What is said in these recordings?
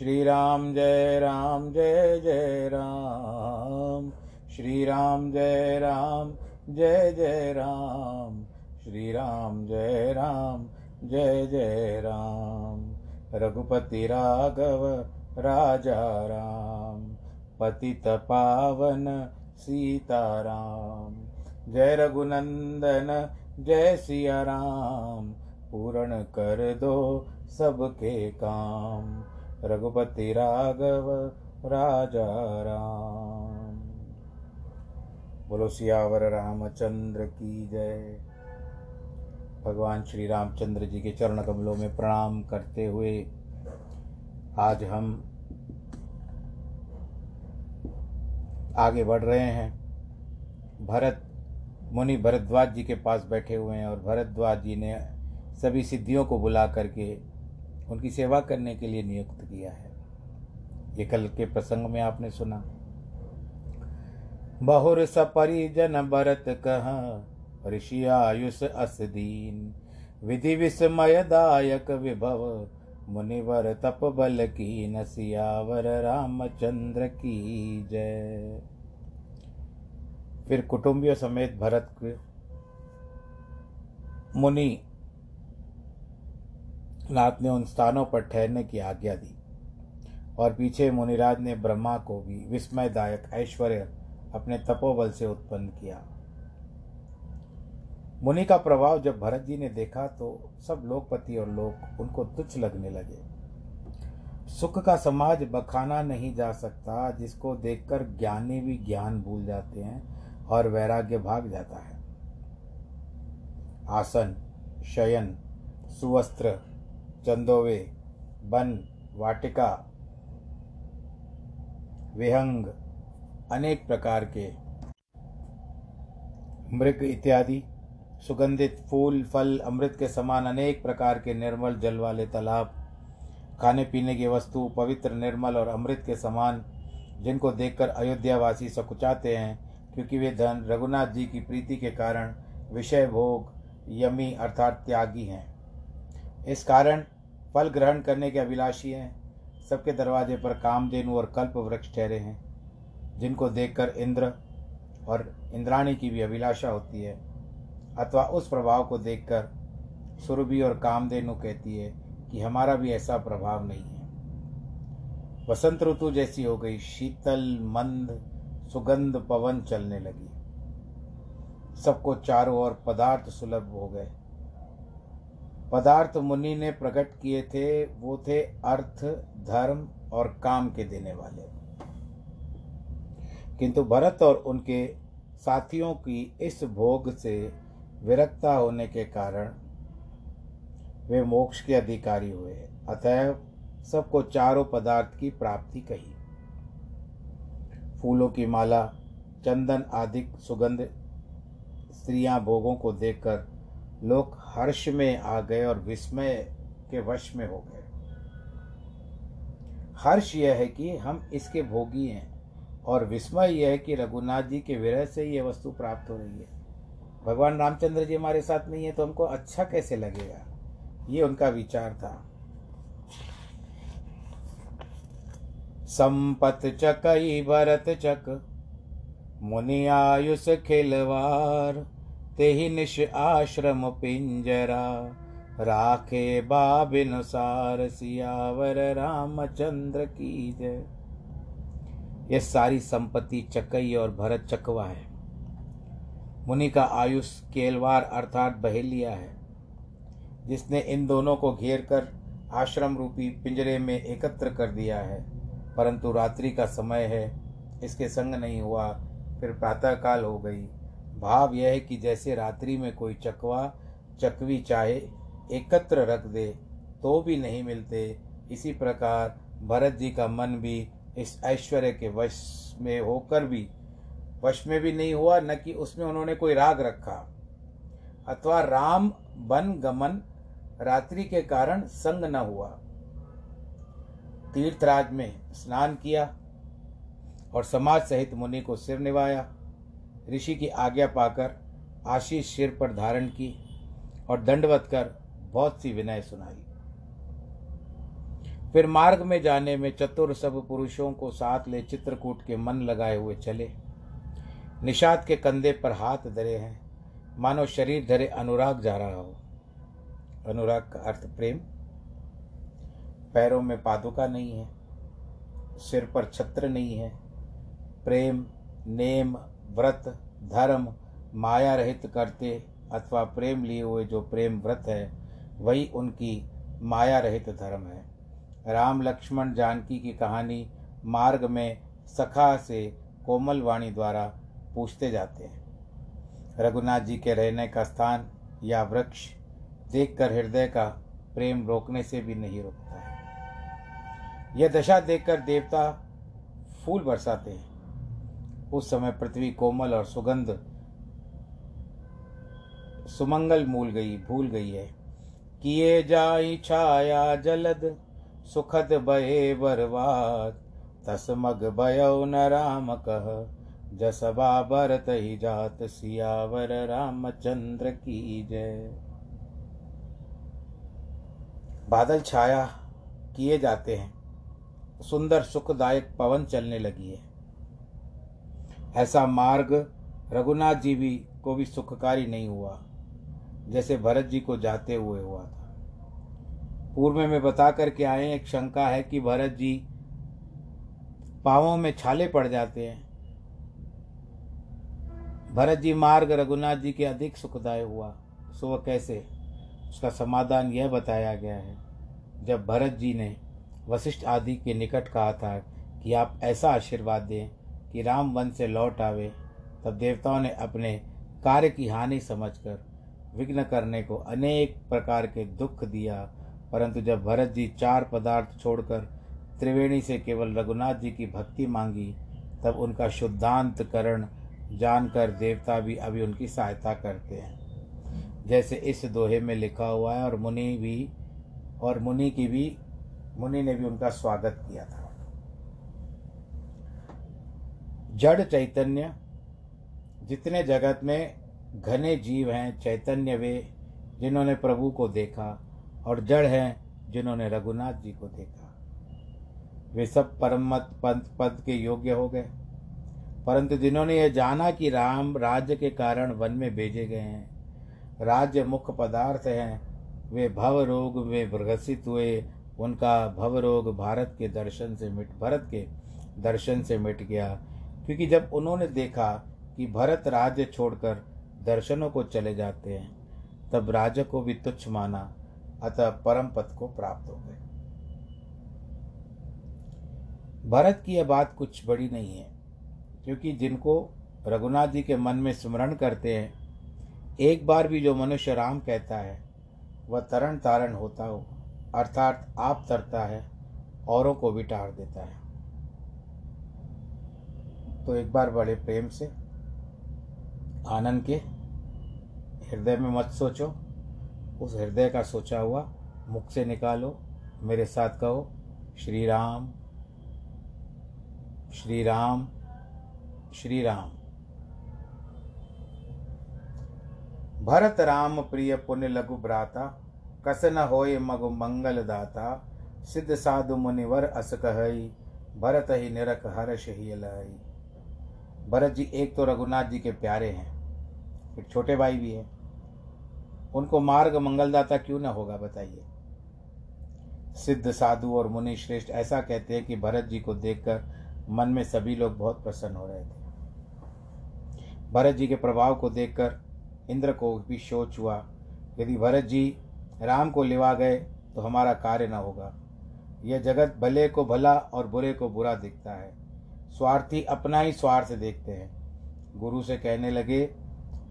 श्री राम जय राम जय जय राम। श्री राम जय राम जय जय राम। श्री राम जय राम जय जय राम। रघुपति राघव राजा राम। पतित पावन सीताराम जय रघुनंदन, जय सिया राम। पूर्ण कर दो सबके काम। रघुपति राघव राजा राम। बोलो, सियावर रामचंद्र की जय। भगवान श्री रामचंद्र जी के चरण कमलों में प्रणाम करते हुए आज हम आगे बढ़ रहे हैं। भरत, मुनि भरद्वाज जी के पास बैठे हुए हैं और भरद्वाज जी ने सभी सिद्धियों को बुला करके उनकी सेवा करने के लिए नियुक्त किया है। ये कल के प्रसंग में आपने सुना। बहुर सपरिजन भरत कह, ऋषि आयुष अस दीन विधि विस्मय दायक विभव, मुनिवर तप बल की नसियावर रामचंद्र की जय। फिर कुटुंबियों समेत भरत मुनि नाथ ने उन स्थानों पर ठहरने की आज्ञा दी। और पीछे मुनिराज ने ब्रह्मा को भी विस्मयदायक ऐश्वर्य अपने तपोबल से उत्पन्न किया। मुनि का प्रभाव जब भरत जी ने देखा तो सब लोकपति और लोग उनको तुच्छ लगने लगे। सुख का समाज बखाना नहीं जा सकता, जिसको देखकर ज्ञानी भी ज्ञान भूल जाते हैं और वैराग्य भाग जाता है। आसन, शयन, सुवस्त्र चंदोवे वन वाटिका, विहंग, अनेक प्रकार के। मृग इत्यादि, सुगंधित फूल, फल, अमृत के समान अनेक प्रकार के निर्मल जल वाले तालाब, खाने पीने की वस्तु, पवित्र, निर्मल और अमृत के समान, जिनको देखकर अयोध्यावासी सकुचाते हैं, क्योंकि वे धन, रघुनाथ जी की प्रीति के कारण विषय भोग, यमी अर्थात त्यागी हैं। इस कारण फल ग्रहण करने के अभिलाषी हैं। सबके दरवाजे पर कामधेनु और कल्प वृक्ष ठहरे हैं, जिनको देखकर इंद्र और इंद्राणी की भी अभिलाषा होती है, अथवा उस प्रभाव को देखकर सुरभि और कामधेनु कहती है कि हमारा भी ऐसा प्रभाव नहीं है। वसंत ऋतु जैसी हो गई, शीतल, मंद, सुगंध, पवन चलने लगी। सबको चारों ओर पदार्थ सुलभ हो गए। पदार्थ मुनि ने प्रकट किए थे, वो थे अर्थ, धर्म और काम के देने वाले। किंतु भरत और उनके साथियों की इस भोग से विरक्ता होने के कारण वे मोक्ष के अधिकारी हुए। अतः सबको चारों पदार्थ की प्राप्ति कही। फूलों की माला, चंदन आदि सुगंध, स्त्रियाँ भोगों को देखकर लोग हर्ष में आ गए और विस्मय के वश में हो गए। हर्ष यह है कि हम इसके भोगी हैं और विस्मय यह है कि रघुनाथ जी के विरह से ये वस्तु प्राप्त हो रही है। भगवान रामचंद्र जी हमारे साथ नहीं है तो हमको अच्छा कैसे लगेगा? ये उनका विचार था। संपत चकई भरत चक, मुनि आयुष खिलवार ते निश आश्रम पिंजरा, राखे बाबिन सार, सियावर रामचंद्र की जय। यह सारी संपत्ति चकई और भरत चकवा है। मुनि का आयुष केलवार अर्थात बहेलिया है। जिसने इन दोनों को घेर कर आश्रम रूपी पिंजरे में एकत्र कर दिया है। परंतु रात्रि का समय है, इसके संग नहीं हुआ, फिर प्रातःकाल हो गई। भाव यह है कि जैसे रात्रि में कोई चकवा, चकवी चाहे, एकत्र रख दे तो भी नहीं मिलते। इसी प्रकार भरत जी का मन भी इस ऐश्वर्य के वश में होकर भी, वश में भी नहीं हुआ, न कि उसमें उन्होंने कोई राग रखा। अथवा राम बन गमन रात्रि के कारण संग न हुआ। तीर्थराज में स्नान किया और समाज सहित मुनि को सिर निभाया ऋषि की आज्ञा पाकर आशीष सिर पर धारण की और दंडवत कर बहुत सी विनय सुनाई। फिर मार्ग में जाने में चतुर सब पुरुषों को साथ ले चित्रकूट के मन लगाए हुए चले। निषाद के कंधे पर हाथ धरे हैं। मानो शरीर धरे अनुराग जा रहा हो। अनुराग का अर्थ प्रेम। पैरों में पादुका नहीं है। सिर पर छत्र नहीं है। प्रेम, नेम व्रत, धर्म, माया रहित करते अथवा प्रेम लिए हुए जो प्रेम व्रत है, वही उनकी माया रहित धर्म है। राम लक्ष्मण जानकी की कहानी मार्ग में सखा से कोमल वाणी द्वारा पूछते जाते हैं। रघुनाथ जी के रहने का स्थान या वृक्ष देखकर हृदय का प्रेम रोकने से भी नहीं रोकता। है यह दशा देखकर देवता फूल बरसाते हैं। उस समय पृथ्वी कोमल और सुगंध सुमंगल मूल गई, भूल गई है। किए जाई छाया जलद, सुखद बहे बरवाद। तसमग भयो न राम कह, जसबा भरत ही जात, सियावर रामचंद्र की जय। बादल छाया किए जाते हैं, सुंदर सुखदायक पवन चलने लगी है। ऐसा मार्ग रघुनाथ जी भी को भी सुखकारी नहीं हुआ, जैसे भरत जी को जाते हुए हुआ था। पूर्व में मैं बता करके आए एक शंका है कि भरत जी पावों में छाले पड़ जाते हैं। भरत जी मार्ग रघुनाथ जी के अधिक सुखदाय हुआ, सो वह कैसे? उसका समाधान यह बताया गया है, जब भरत जी ने वशिष्ठ आदि के निकट कहा था कि आप ऐसा आशीर्वाद दें कि राम वन से लौट आवे, तब देवताओं ने अपने कार्य की हानि समझकर विघ्न करने को अनेक प्रकार के दुख दिया। परंतु जब भरत जी चार पदार्थ छोड़कर त्रिवेणी से केवल रघुनाथ जी की भक्ति मांगी, तब उनका शुद्धांत करण जानकर देवता भी अभी उनकी सहायता करते हैं। जैसे इस दोहे में लिखा हुआ है और मुनि भी, और मुनि की भी, मुनि ने भी उनका स्वागत किया था। जड़ चैतन्य, जितने जगत में घने जीव हैं, चैतन्य वे, जिन्होंने प्रभु को देखा, और जड़ हैं, जिन्होंने रघुनाथ जी को देखा। वे सब परमत पंथ पद के योग्य हो गए। परंतु जिन्होंने यह जाना कि राम राज्य के कारण वन में भेजे गए हैं, राज्य मुख्य पदार्थ हैं, वे भव रोग में ग्रसित हुए, उनका भव रोग भारत के दर्शन से मिट, भरत के दर्शन से मिट गया क्योंकि जब उन्होंने देखा कि भरत राज्य छोड़कर दर्शनों को चले जाते हैं, तब राज्य को भी तुच्छ माना, अतः परम पद को प्राप्त हो गए। भरत की यह बात कुछ बड़ी नहीं है, क्योंकि जिनको रघुनाथ जी के मन में स्मरण करते हैं, एक बार भी जो मनुष्य राम कहता है, वह तरण तारण होता हो, अर्थात आप तरता है, औरों को भी टार देता है। तो एक बार बड़े प्रेम से, आनंद के हृदय में मत सोचो। उस हृदय का सोचा हुआ मुख से निकालो, मेरे साथ कहो श्री राम श्री राम श्री राम भरत राम प्रिय पुण्य लघु भ्राता, कस न होय मगु मंगल दाता, सिद्ध साधु मुनिवर अस कहई भरत ही निरख हर्ष ही लाई भरत जी, एक तो रघुनाथ जी के प्यारे हैं फिर छोटे भाई भी हैं। उनको मार्ग मंगलदाता क्यों न होगा, बताइए। सिद्ध साधु और मुनि श्रेष्ठ ऐसा कहते हैं कि भरत जी को देखकर मन में सभी लोग बहुत प्रसन्न हो रहे थे। भरत जी के प्रभाव को देखकर इंद्र को भी सोच हुआ। यदि भरत जी राम को लिवा गए तो हमारा कार्य न होगा। यह जगत भले को भला और बुरे को बुरा दिखता है। स्वार्थी अपना ही स्वार्थ देखते हैं। गुरु से कहने लगे,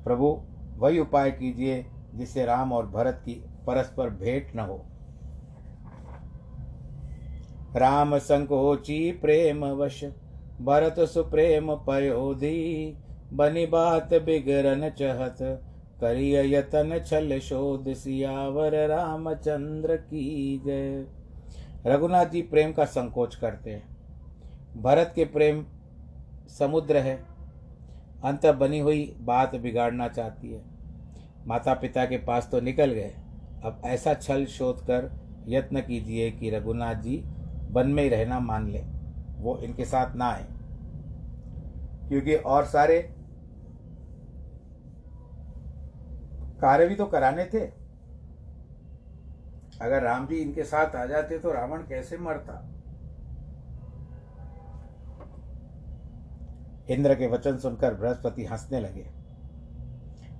प्रभु, वही उपाय कीजिए जिससे राम और भरत की परस्पर भेंट न हो। राम संकोची प्रेम वश, भरत सुप्रेम पयोधी, बनी बात बिगरन चहत, करिय यतन छल शोध सियावर रामचंद्र की जय। रघुनाथ जी प्रेम का संकोच करते हैं। भरत के प्रेम समुद्र है। अंत बनी हुई बात बिगाड़ना चाहती है। माता पिता के पास तो निकल गए। अब ऐसा छल शोध कर यत्न कीजिए कि रघुनाथ जी वन में ही रहना मान ले। वो इनके साथ ना आए। क्योंकि और सारे कार्य भी तो कराने थे। अगर राम जी इनके साथ आ जाते तो रावण कैसे मरता? इंद्र के वचन सुनकर बृहस्पति हंसने लगे।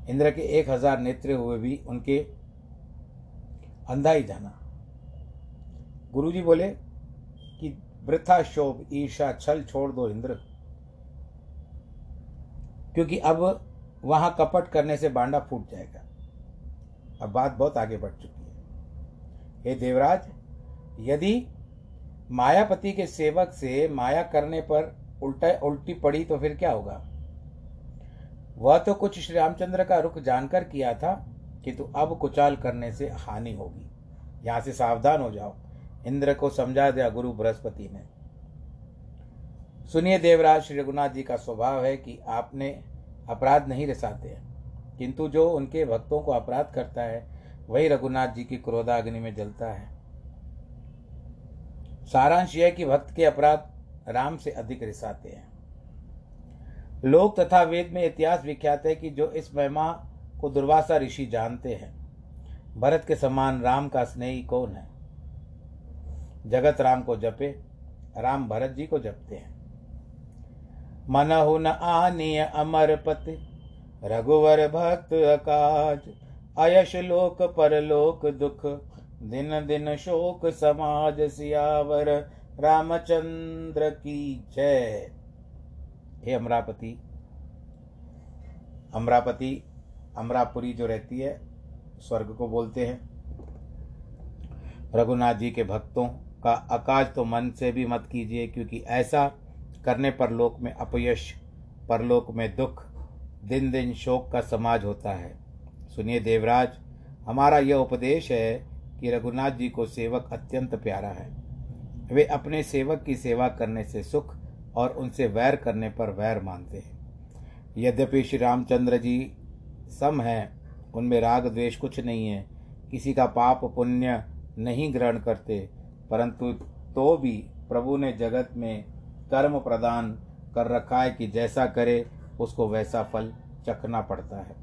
इंद्र के एक हज़ार नेत्र हुए भी उनके अंधा ही जाना। गुरुजी बोले कि वृथा शोभ ईर्षा छल छोड़ दो इंद्र। क्योंकि अब वहाँ कपट करने से बांडा फूट जाएगा। अब बात बहुत आगे बढ़ चुकी है। हे देवराज, यदि मायापति के सेवक से माया करने पर उल्टा, उल्टी पड़ी तो फिर क्या होगा? वह तो कुछ श्री रामचंद्र का रुख जानकर किया था कि तू अब कुचाल करने से हानि होगी। यहाँ से सावधान हो जाओ। इंद्र को समझा दिया गुरु बृहस्पति ने। सुनिए देवराज, श्री रघुनाथ जी का स्वभाव है कि आपने अपराध नहीं रसाते हैं। किंतु जो उनके भक्तों को अपराध करता है, वही रघुनाथ जी की क्रोधाग्नि में जलता है। सारांश यह कि भक्त के अपराध राम से अधिक रिसाते हैं। लोक तथा वेद में इतिहास विख्यात है कि जो इस महिमा को दुर्वासा ऋषि जानते हैं, भरत के समान राम का स्नेही कौन है? जगत राम को जपे, राम भरत जी को जपते हैं। मन न आनीय अमर पति, रघुवर भक्त अकाज, अयश लोक परलोक दुख, दिन दिन शोक समाज सियावर। रामचंद्र की जय। हे अमरापति अमरापति, अमरापुरी जो रहती है, स्वर्ग को बोलते हैं। रघुनाथ जी के भक्तों का अकाज तो मन से भी मत कीजिए, क्योंकि ऐसा करने पर लोक में अपयश परलोक में दुख, दिन दिन शोक का समाज होता है। सुनिए देवराज, हमारा यह उपदेश है कि रघुनाथ जी को सेवक अत्यंत प्यारा है। वे अपने सेवक की सेवा करने से सुख और उनसे वैर करने पर वैर मानते हैं। यद्यपि श्री रामचंद्र जी सम हैं, उनमें राग द्वेष कुछ नहीं है, किसी का पाप पुण्य नहीं ग्रहण करते, परंतु तो भी प्रभु ने जगत में कर्म प्रदान कर रखा है कि जैसा करे, उसको वैसा फल चखना पड़ता है।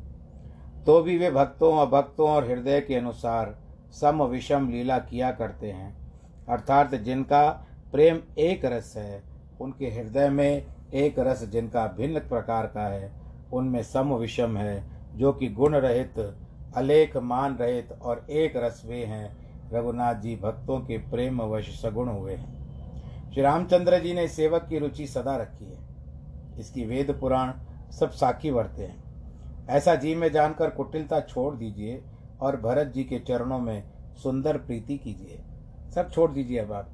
तो भी वे भक्तों, अभक्तों और हृदय के अनुसार सम विषम लीला किया करते हैं। अर्थात जिनका प्रेम एक रस है, उनके हृदय में एक रस जिनका भिन्न प्रकार का है, उनमें सम विषम है, जो कि गुण रहित, अलेख मान रहित और एक रस वे हैं। रघुनाथ जी भक्तों के प्रेम वश सगुण हुए हैं। श्री रामचंद्र जी ने सेवक की रुचि सदा रखी है। इसकी वेद पुराण सब साखी वर्ते हैं। ऐसा जी में जानकर कुटिलता छोड़ दीजिए और भरत जी के चरणों में सुंदर प्रीति कीजिए। सब छोड़ दीजिए अब आप।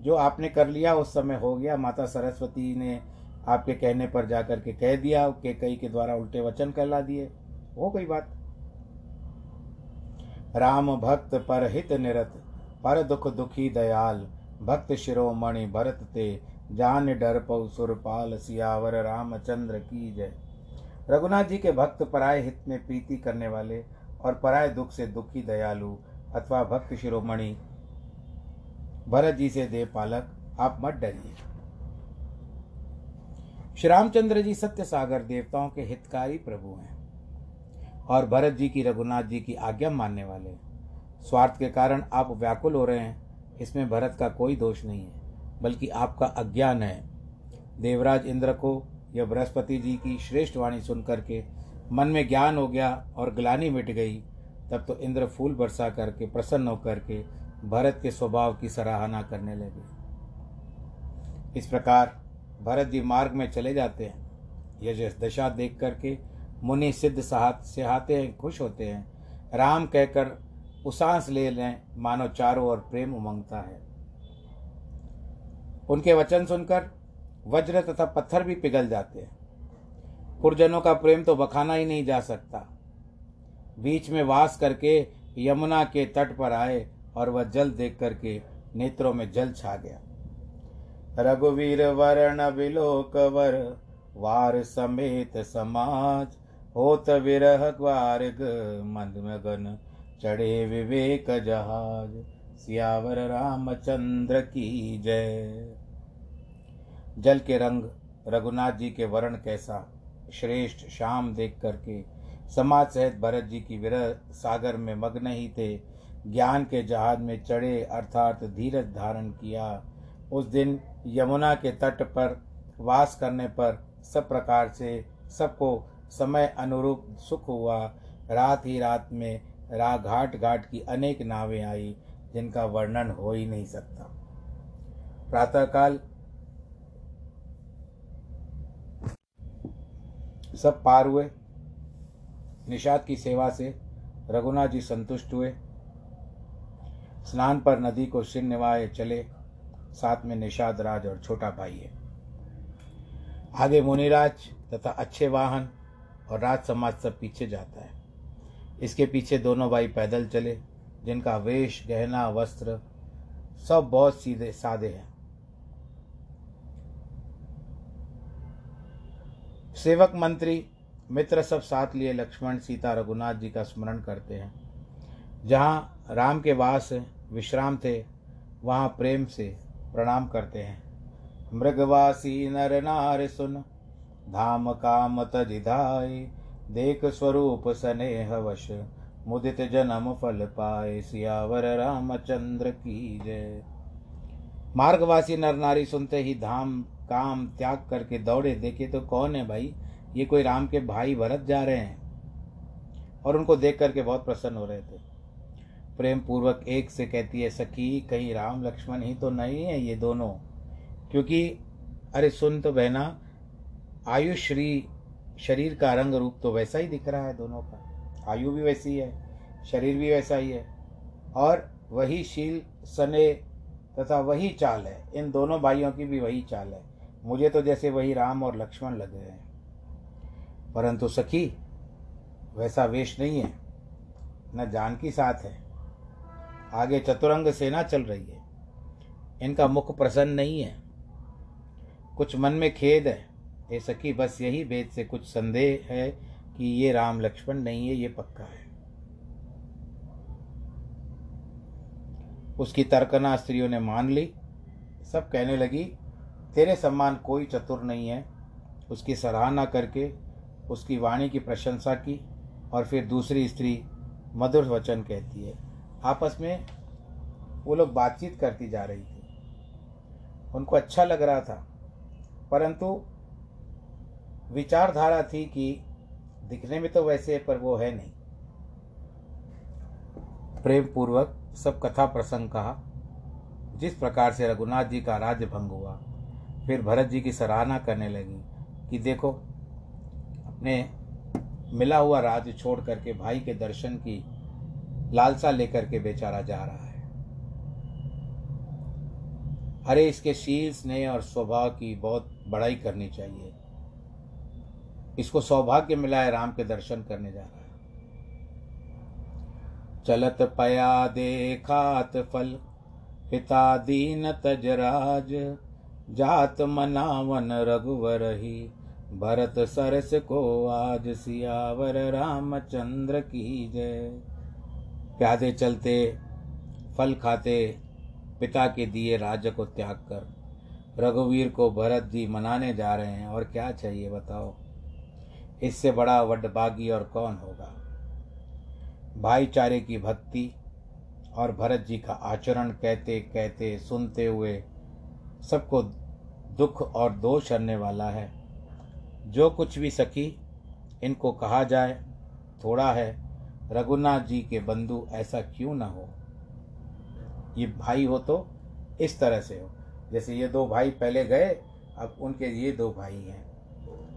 जो आपने कर लिया, उस समय हो गया। माता सरस्वती ने आपके कहने पर जाकर के कह दिया, के कई के द्वारा उल्टे वचन कहला दिए। हो गई बात। राम भक्त पर हित निरत, पर दुख दुखी दयाल। भक्त शिरोमणि भरत ते, जान डर पौ सुरपाल सियावर रामचंद्र की जय। रघुनाथ जी के भक्त पराय हित में प्रीति करने वाले और पराय दुख से दुखी दयालु अथवा भक्त शिरोमणि भरत जी से दे पालक, आप मत डरिए। श्री रामचंद्र जी सत्य सागर देवताओं के हितकारी प्रभु हैं और भरत जी की रघुनाथ जी की आज्ञा मानने वाले स्वार्थ के कारण आप व्याकुल हो रहे हैं, इसमें भरत का कोई दोष नहीं है, बल्कि आपका अज्ञान है। देवराज इंद्र को यह बृहस्पति जी की श्रेष्ठ वाणी सुन करके मन में ज्ञान हो गया और ग्लानी मिट गई, तब तो इंद्र फूल बरसा करके, प्रसन्न होकर के भरत के स्वभाव की सराहना करने लगे। इस प्रकार भरत जी मार्ग में चले जाते हैं। यह दशा देख करके मुनि सिद्ध सिहाते हैं, खुश होते हैं। राम कहकर उसांस ले लें, मानो चारों ओर प्रेम उमंगता है। उनके वचन सुनकर वज्र तथा पत्थर भी पिघल जाते हैं। पुरजनों का प्रेम तो बखाना ही नहीं जा सकता। बीच में वास करके यमुना के तट पर आए और वह जल देख करके नेत्रों में जल छा गया। रघुवीर वर्ण विलोकवर, वार समेत समाज, होत विरह ग्वार्ग मंद मगन चढ़े विवेक जहाज़, सियावर रामचंद्र की जय। जल के रंग रघुनाथ जी के वर्ण कैसा, श्रेष्ठ शाम देख करके, समाज सहित भरत जी की विरह सागर में मग्न ही थे ज्ञान के जहाज़ में चढ़े अर्थात धीरज धारण किया। उस दिन यमुना के तट पर वास करने पर सब प्रकार से सबको समय अनुरूप सुख हुआ। रात ही रात में रा घाट घाट की अनेक नावें आई, जिनका वर्णन हो ही नहीं सकता। प्रातःकाल सब पार हुए। निषाद की सेवा से रघुनाथ जी संतुष्ट हुए। स्नान पर नदी को सिर निवाए चले। साथ में निषाद राज और छोटा भाई है। आगे मुनिराज तथा अच्छे वाहन और राज समाज सब पीछे जाता है। इसके पीछे दोनों भाई पैदल चले, जिनका वेश, गहना, वस्त्र सब बहुत सीधे, सादे हैं। सेवक मंत्री मित्र सब साथ लिए लक्ष्मण, सीता, रघुनाथ जी का स्मरण करते हैं। जहाँ राम के वास विश्राम थे, वहाँ प्रेम से प्रणाम करते हैं। मृगवासी नर नार सुन, धाम काम तजिधाय देख स्वरूप स्नेह वश, मुदित जन्म फल पाए, सियावर रामचंद्र की जय। मार्गवासी नर नारी सुनते ही धाम, काम, त्याग करके दौड़े। देखे तो कौन है भाई? ये कोई राम के भाई भरत जा रहे हैं। और उनको देख करके बहुत प्रसन्न हो रहे थे। प्रेम पूर्वक एक से कहती है, सखी, कहीं राम लक्ष्मण ही तो नहीं है ये दोनों? क्योंकि, अरे सुन तो बहना आयु श्री शरीर का रंग रूप तो वैसा ही दिख रहा है दोनों का। आयु भी वैसी है, शरीर भी वैसा ही है, और वही शील, सने तथा वही चाल है। इन दोनों भाइयों की भी वही चाल है। मुझे तो जैसे वही राम और लक्ष्मण लग रहे हैं। परंतु सखी, वैसा वेश नहीं है। न जानकी साथ है आगे चतुरंग सेना चल रही है। इनका मुख प्रसन्न नहीं है। कुछ मन में खेद है। ये सखी, बस यही भेद से कुछ संदेह है कि ये राम लक्ष्मण नहीं है, ये पक्का है। उसकी तर्कना स्त्रियों ने मान ली। सब कहने लगी, तेरे सम्मान कोई चतुर नहीं है। उसकी सराहना करके, उसकी वाणी की प्रशंसा की और फिर दूसरी स्त्री मधुर वचन कहती है। आपस में वो लोग बातचीत करती जा रही थी। उनको अच्छा लग रहा था, परंतु विचारधारा थी कि दिखने में तो वैसे है, पर वो है नहीं। प्रेम पूर्वक सब कथा प्रसंग कहा। जिस प्रकार से रघुनाथ जी का राज्य भंग हुआ, फिर भरत जी की सराहना करने लगी कि देखो, अपने मिला हुआ राज्य छोड़ करके भाई के दर्शन की लालसा लेकर के बेचारा जा रहा है। अरे, इसके शील, स्नेह और स्वभाव की बहुत बड़ाई करनी चाहिए। इसको सौभाग्य मिला है, राम के दर्शन करने जा रहा है। चलत पया देखात फल, पिता दीन तजराज जात मनावन रघुवर ही, भरत सरस को आज सियावर, रामचंद्र की जय। प्यादे चलते, फल खाते, पिता के दिए राज्य को त्याग कर, रघुवीर को भरत जी मनाने जा रहे हैं, और क्या चाहिए बताओ? इससे बड़ा वडभागी और कौन होगा? भाईचारे की भक्ति और भरत जी का आचरण कहते कहते, सुनते हुए सबको दुख और दोष करने वाला है। जो कुछ भी सखी इनको कहा जाए, थोड़ा है रघुनाथ जी के बंधु ऐसा क्यों ना हो? ये भाई हो तो इस तरह से हो। जैसे ये दो भाई पहले गए, अब उनके ये दो भाई हैं,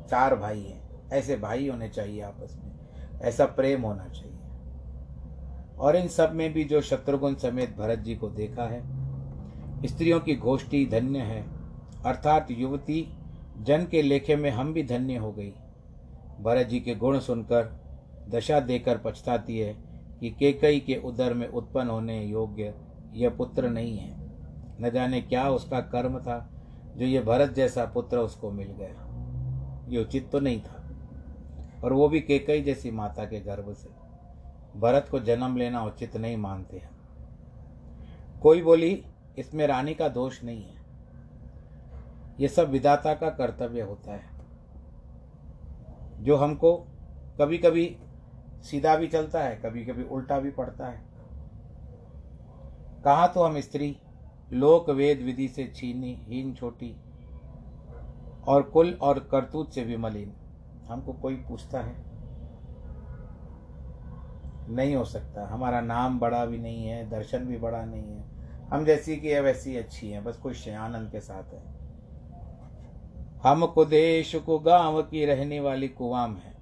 चार भाई हैं। ऐसे भाई होने चाहिए आपस में। ऐसा प्रेम होना चाहिए। और इन सब में भी जो शत्रुघ्न समेत भरत जी को देखा है, स्त्रियों की गोष्ठी धन्य है। अर्थात युवती जन के लेखे में हम भी धन्य हो गई। भरत जी के गुण सुनकर दशा देकर पछताती है कि केकई के उदर में उत्पन्न होने योग्य यह पुत्र नहीं है। न जाने क्या उसका कर्म था, जो ये भरत जैसा पुत्र उसको मिल गया। ये उचित तो नहीं था। और वो भी केकई जैसी माता के गर्भ से। भरत को जन्म लेना उचित नहीं मानते हैं। कोई बोली, इसमें रानी का दोष नहीं है। ये सब विधाता का कर्तव्य होता है। जो हमको कभी कभी सीधा भी चलता है कभी कभी उल्टा भी पड़ता है। कहा तो हम स्त्री, लोक वेद विधि से छीनी हीन छोटी, और कुल और करतूत से भी मलिन। हमको कोई पूछता है? नहीं हो सकता। हमारा नाम बड़ा भी नहीं है, दर्शन भी बड़ा नहीं है। हम जैसी कि है, वैसी अच्छी है, बस है आनंद के साथ है। हम कुदेश को गाँव की रहने वाली कुवाम है।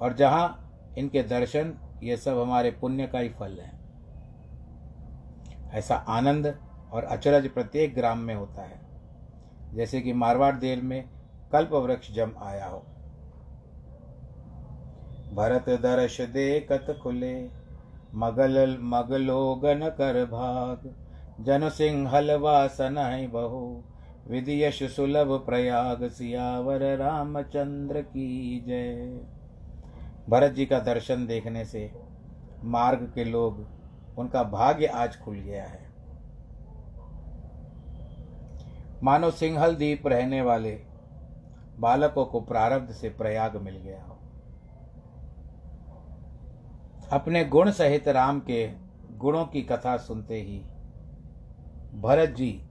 और जहाँ इनके दर्शन ये सब हमारे पुण्य का ही फल है। ऐसा आनंद और अचरज प्रत्येक ग्राम में होता है। जैसे कि मारवाड़ देर में कल्प वृक्ष जम आया हो। भरत दर्श दे कत खुले, मगल मगलोगन कर भाग। जन सिंहल वासन बहु, विधि यश सुलभ प्रयाग, सियावर रामचंद्र की जय। भरत जी का दर्शन देखने से मार्ग के लोग, उनका भाग्य आज खुल गया है। मानो सिंहल दीप रहने वाले बालकों को प्रारब्ध से प्रयाग मिल गया हो। अपने गुण सहित राम के गुणों की कथा सुनते ही भरत जी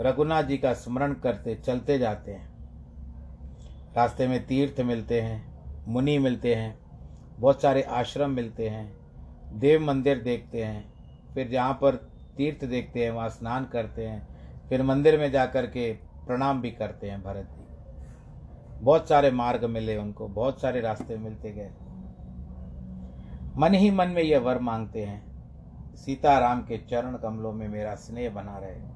रघुनाथ जी का स्मरण करते चलते जाते हैं। रास्ते में तीर्थ मिलते हैं, मुनि मिलते हैं बहुत सारे आश्रम मिलते हैं, देव मंदिर देखते हैं, फिर जहाँ पर तीर्थ देखते हैं, वहाँ स्नान करते हैं, फिर मंदिर में जा कर के प्रणाम भी करते हैं भरत जी। बहुत सारे मार्ग मिले उनको, बहुत सारे रास्ते मिलते गए। मन ही मन में यह वर मांगते हैं, सीताराम के चरण कमलों में मेरा स्नेह बना रहे।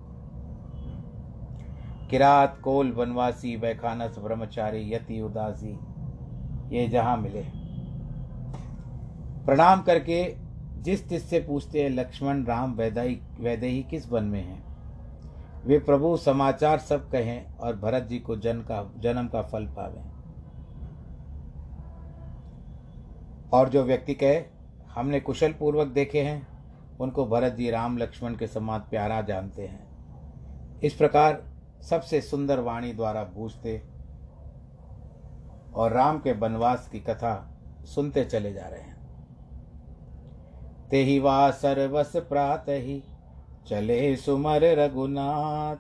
किरात, कोल, वनवासी वैखानस ब्रह्मचारी, यति, उदासी, ये जहाँ मिले। प्रणाम करके जिस तिस से पूछते हैं, लक्ष्मण, राम, वैदाई, वैदेही किस वन में हैं? वे प्रभु, समाचार सब कहें और भरत जी को जन का, जन्म का फल पावे। और जो व्यक्ति कहे, हमने कुशल पूर्वक देखे हैं, उनको भरत जी राम, लक्ष्मण के समान प्यारा जानते हैं। इस प्रकार सबसे सुंदर वाणी द्वारा पूछते और राम के वनवास की कथा सुनते चले जा रहे हैं। ते ही वा सर्वस प्रात ही। चले सुमर रघुनाथ,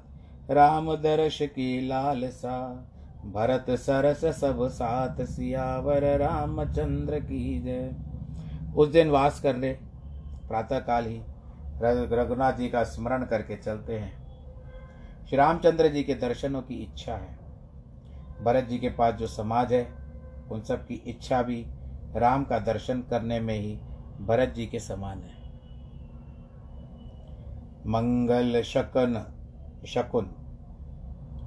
राम दर्श की लालसा। भरत सरस सब साथ, सियावर रामचंद्र की जय। उस दिन वास कर ले प्रातः काल ही रघुनाथ जी का स्मरण करके चलते हैं। श्री रामचंद्र जी के दर्शनों की इच्छा है। भरत जी के पास जो समाज है, उन सब की इच्छा भी राम का दर्शन करने में ही भरत जी के समान है। मंगल शकुन शकुन,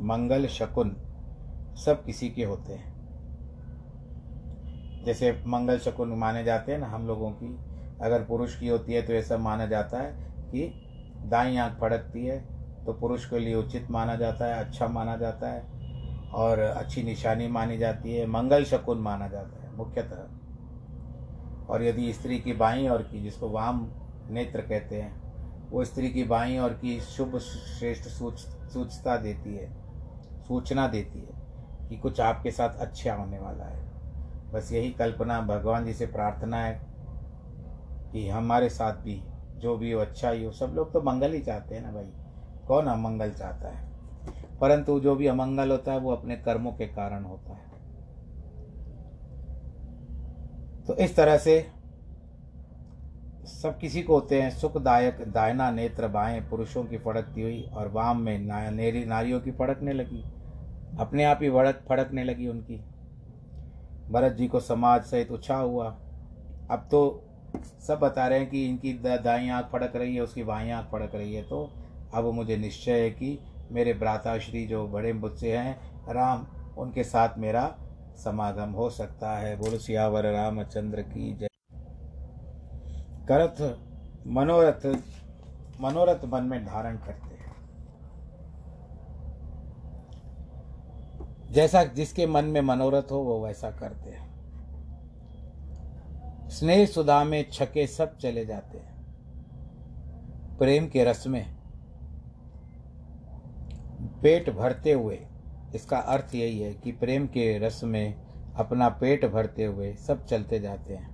मंगल शकुन सब किसी के होते हैं। जैसे मंगल शकुन माने जाते हैं ना हम लोगों की, अगर पुरुष की होती है तो सब माना जाता है कि दाई आँख फड़कती है तो पुरुष के लिए उचित माना जाता है अच्छा माना जाता है, और अच्छी निशानी मानी जाती है, मंगल शकुन माना जाता है, मुख्यतः। और यदि स्त्री की बाई और की, जिसको वाम नेत्र कहते हैं, वो स्त्री की बाई और की शुभ श्रेष्ठ सूच, सूचता देती है, सूचना देती है कि कुछ आपके साथ अच्छा होने वाला है। बस यही कल्पना भगवान जी से प्रार्थना है कि हमारे साथ भी, जो भी हो अच्छा ही हो, सब लोग तो मंगल ही चाहते हैं ना भाई। कौन अमंगल चाहता है? परंतु जो भी अमंगल होता है, वो अपने कर्मों के कारण होता है। तो इस तरह से सब किसी को होते हैं सुखदायक दायना नेत्र बाएँ पुरुषों की फड़कती हुई और वाम में नेरी नारियों की फड़कने लगी। अपने आप ही भड़क फड़कने लगी उनकी। भरत जी को समाज सहित उछा हुआ। अब तो सब बता रहे हैं कि इनकी दाई आँख फड़क रही है, उसकी बाई आँख फड़क रही है। तो अब मुझे निश्चय है कि मेरे भ्राताश्री जो बड़े मुझसे हैं, राम, उनके साथ मेरा समागम हो सकता है। बोल सियावर रामचंद्र की जय। करथ मनोरथ मनोरथ मन में धारण करते हैं। जैसा जिसके मन में मनोरथ हो, वो वैसा करते हैं। स्नेह सुधा में छके सब चले जाते हैं। प्रेम के रस में पेट भरते हुए इसका अर्थ यही है कि प्रेम के रस में अपना पेट भरते हुए सब चलते जाते हैं।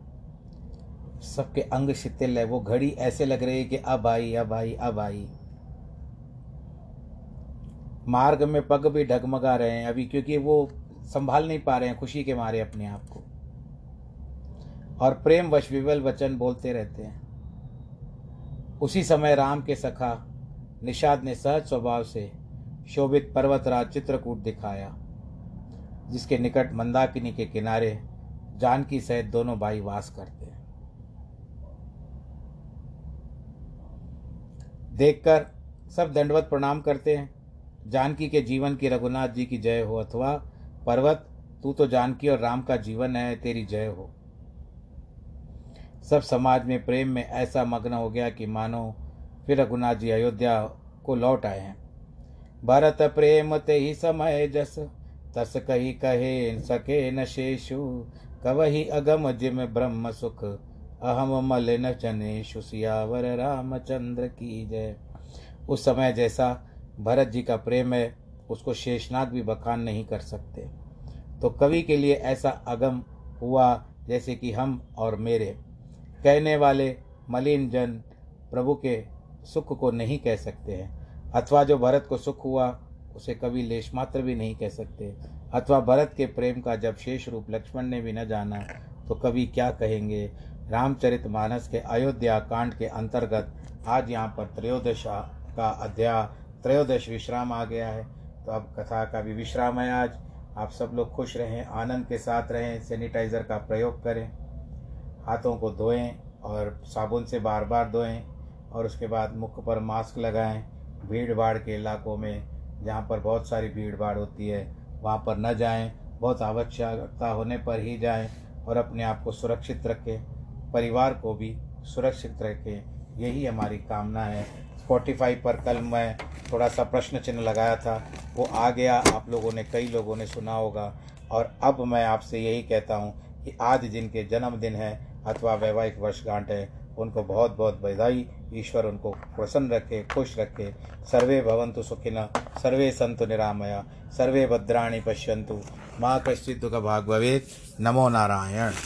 सबके अंग शिथिल है, वो घड़ी ऐसे लग रही है कि अब आई अब आई अब आई। मार्ग में पग भी ढगमगा रहे हैं अभी, क्योंकि वो संभाल नहीं पा रहे हैं खुशी के मारे अपने आप को। और प्रेम वश विवल वचन बोलते रहते हैं। उसी समय राम के सखा निषाद ने सहज स्वभाव से शोभित पर्वतराज चित्रकूट दिखाया, जिसके निकट मंदाकिनी के किनारे जानकी सहित दोनों भाई वास करते हैं। देखकर सब दंडवत प्रणाम करते हैं। जानकी के जीवन की रघुनाथ जी की जय हो, अथवा, पर्वत, तू तो जानकी और राम का जीवन है, तेरी जय हो। सब समाज में प्रेम में ऐसा मग्न हो गया कि मानो फिर रघुनाथ जी अयोध्या को लौट आए हैं। भरत प्रेम ते ही समय जस। तस कही कहे सके न शेषु। कवही अगम जिम ब्रह्म सुख। अहम मल न चनेशु सियावर रामचंद्र की जय। उस समय जैसा भरत जी का प्रेम है, उसको शेषनाथ भी बखान नहीं कर सकते। तो कवि के लिए ऐसा अगम हुआ जैसे कि हम और मेरे। कहने वाले मलिन जन प्रभु के सुख को नहीं कह सकते हैं। अथवा जो भरत को सुख हुआ, उसे कभी लेश मात्र भी नहीं कह सकते। अथवा भरत के प्रेम का जब शेष रूप लक्ष्मण ने भी न जाना तो कभी क्या कहेंगे? रामचरित मानस के अयोध्या कांड के अंतर्गत आज यहाँ पर त्रयोदश का अध्याय त्रयोदश विश्राम आ गया है। तो अब कथा का भी विश्राम है आज। आप सब लोग खुश रहें, आनंद के साथ रहें, सैनिटाइज़र का प्रयोग करें, हाथों को धोएँ और साबुन से बार बार धोएँ और उसके बाद मुख पर मास्क लगाएँ। भीड़ भाड़ के इलाकों में, जहाँ पर बहुत सारी भीड़ भाड़ होती है, वहाँ पर न जाएँ, बहुत आवश्यकता होने पर ही जाएँ और अपने आप को सुरक्षित रखें, परिवार को भी सुरक्षित रखें, यही हमारी कामना है। स्पॉटिफाई पर कल मैं थोड़ा सा प्रश्न चिन्ह लगाया था, वो आ गया, आप लोगों ने, कई लोगों ने सुना होगा। और अब मैं आपसे यही कहता हूँ कि आज जिनके जन्मदिन है अथवा वैवाहिक वर्षगांठ है, उनको बहुत बहुत बधाई ईश्वर उनको प्रसन्न रखे, खुश रखे। सर्वे भवन्तु सुखिन, सर्वे संतु निरामया, सर्वे भद्राणी पश्यन्तु। माँ कश्चित् दुःख भाग भवेत्। नमो नारायण।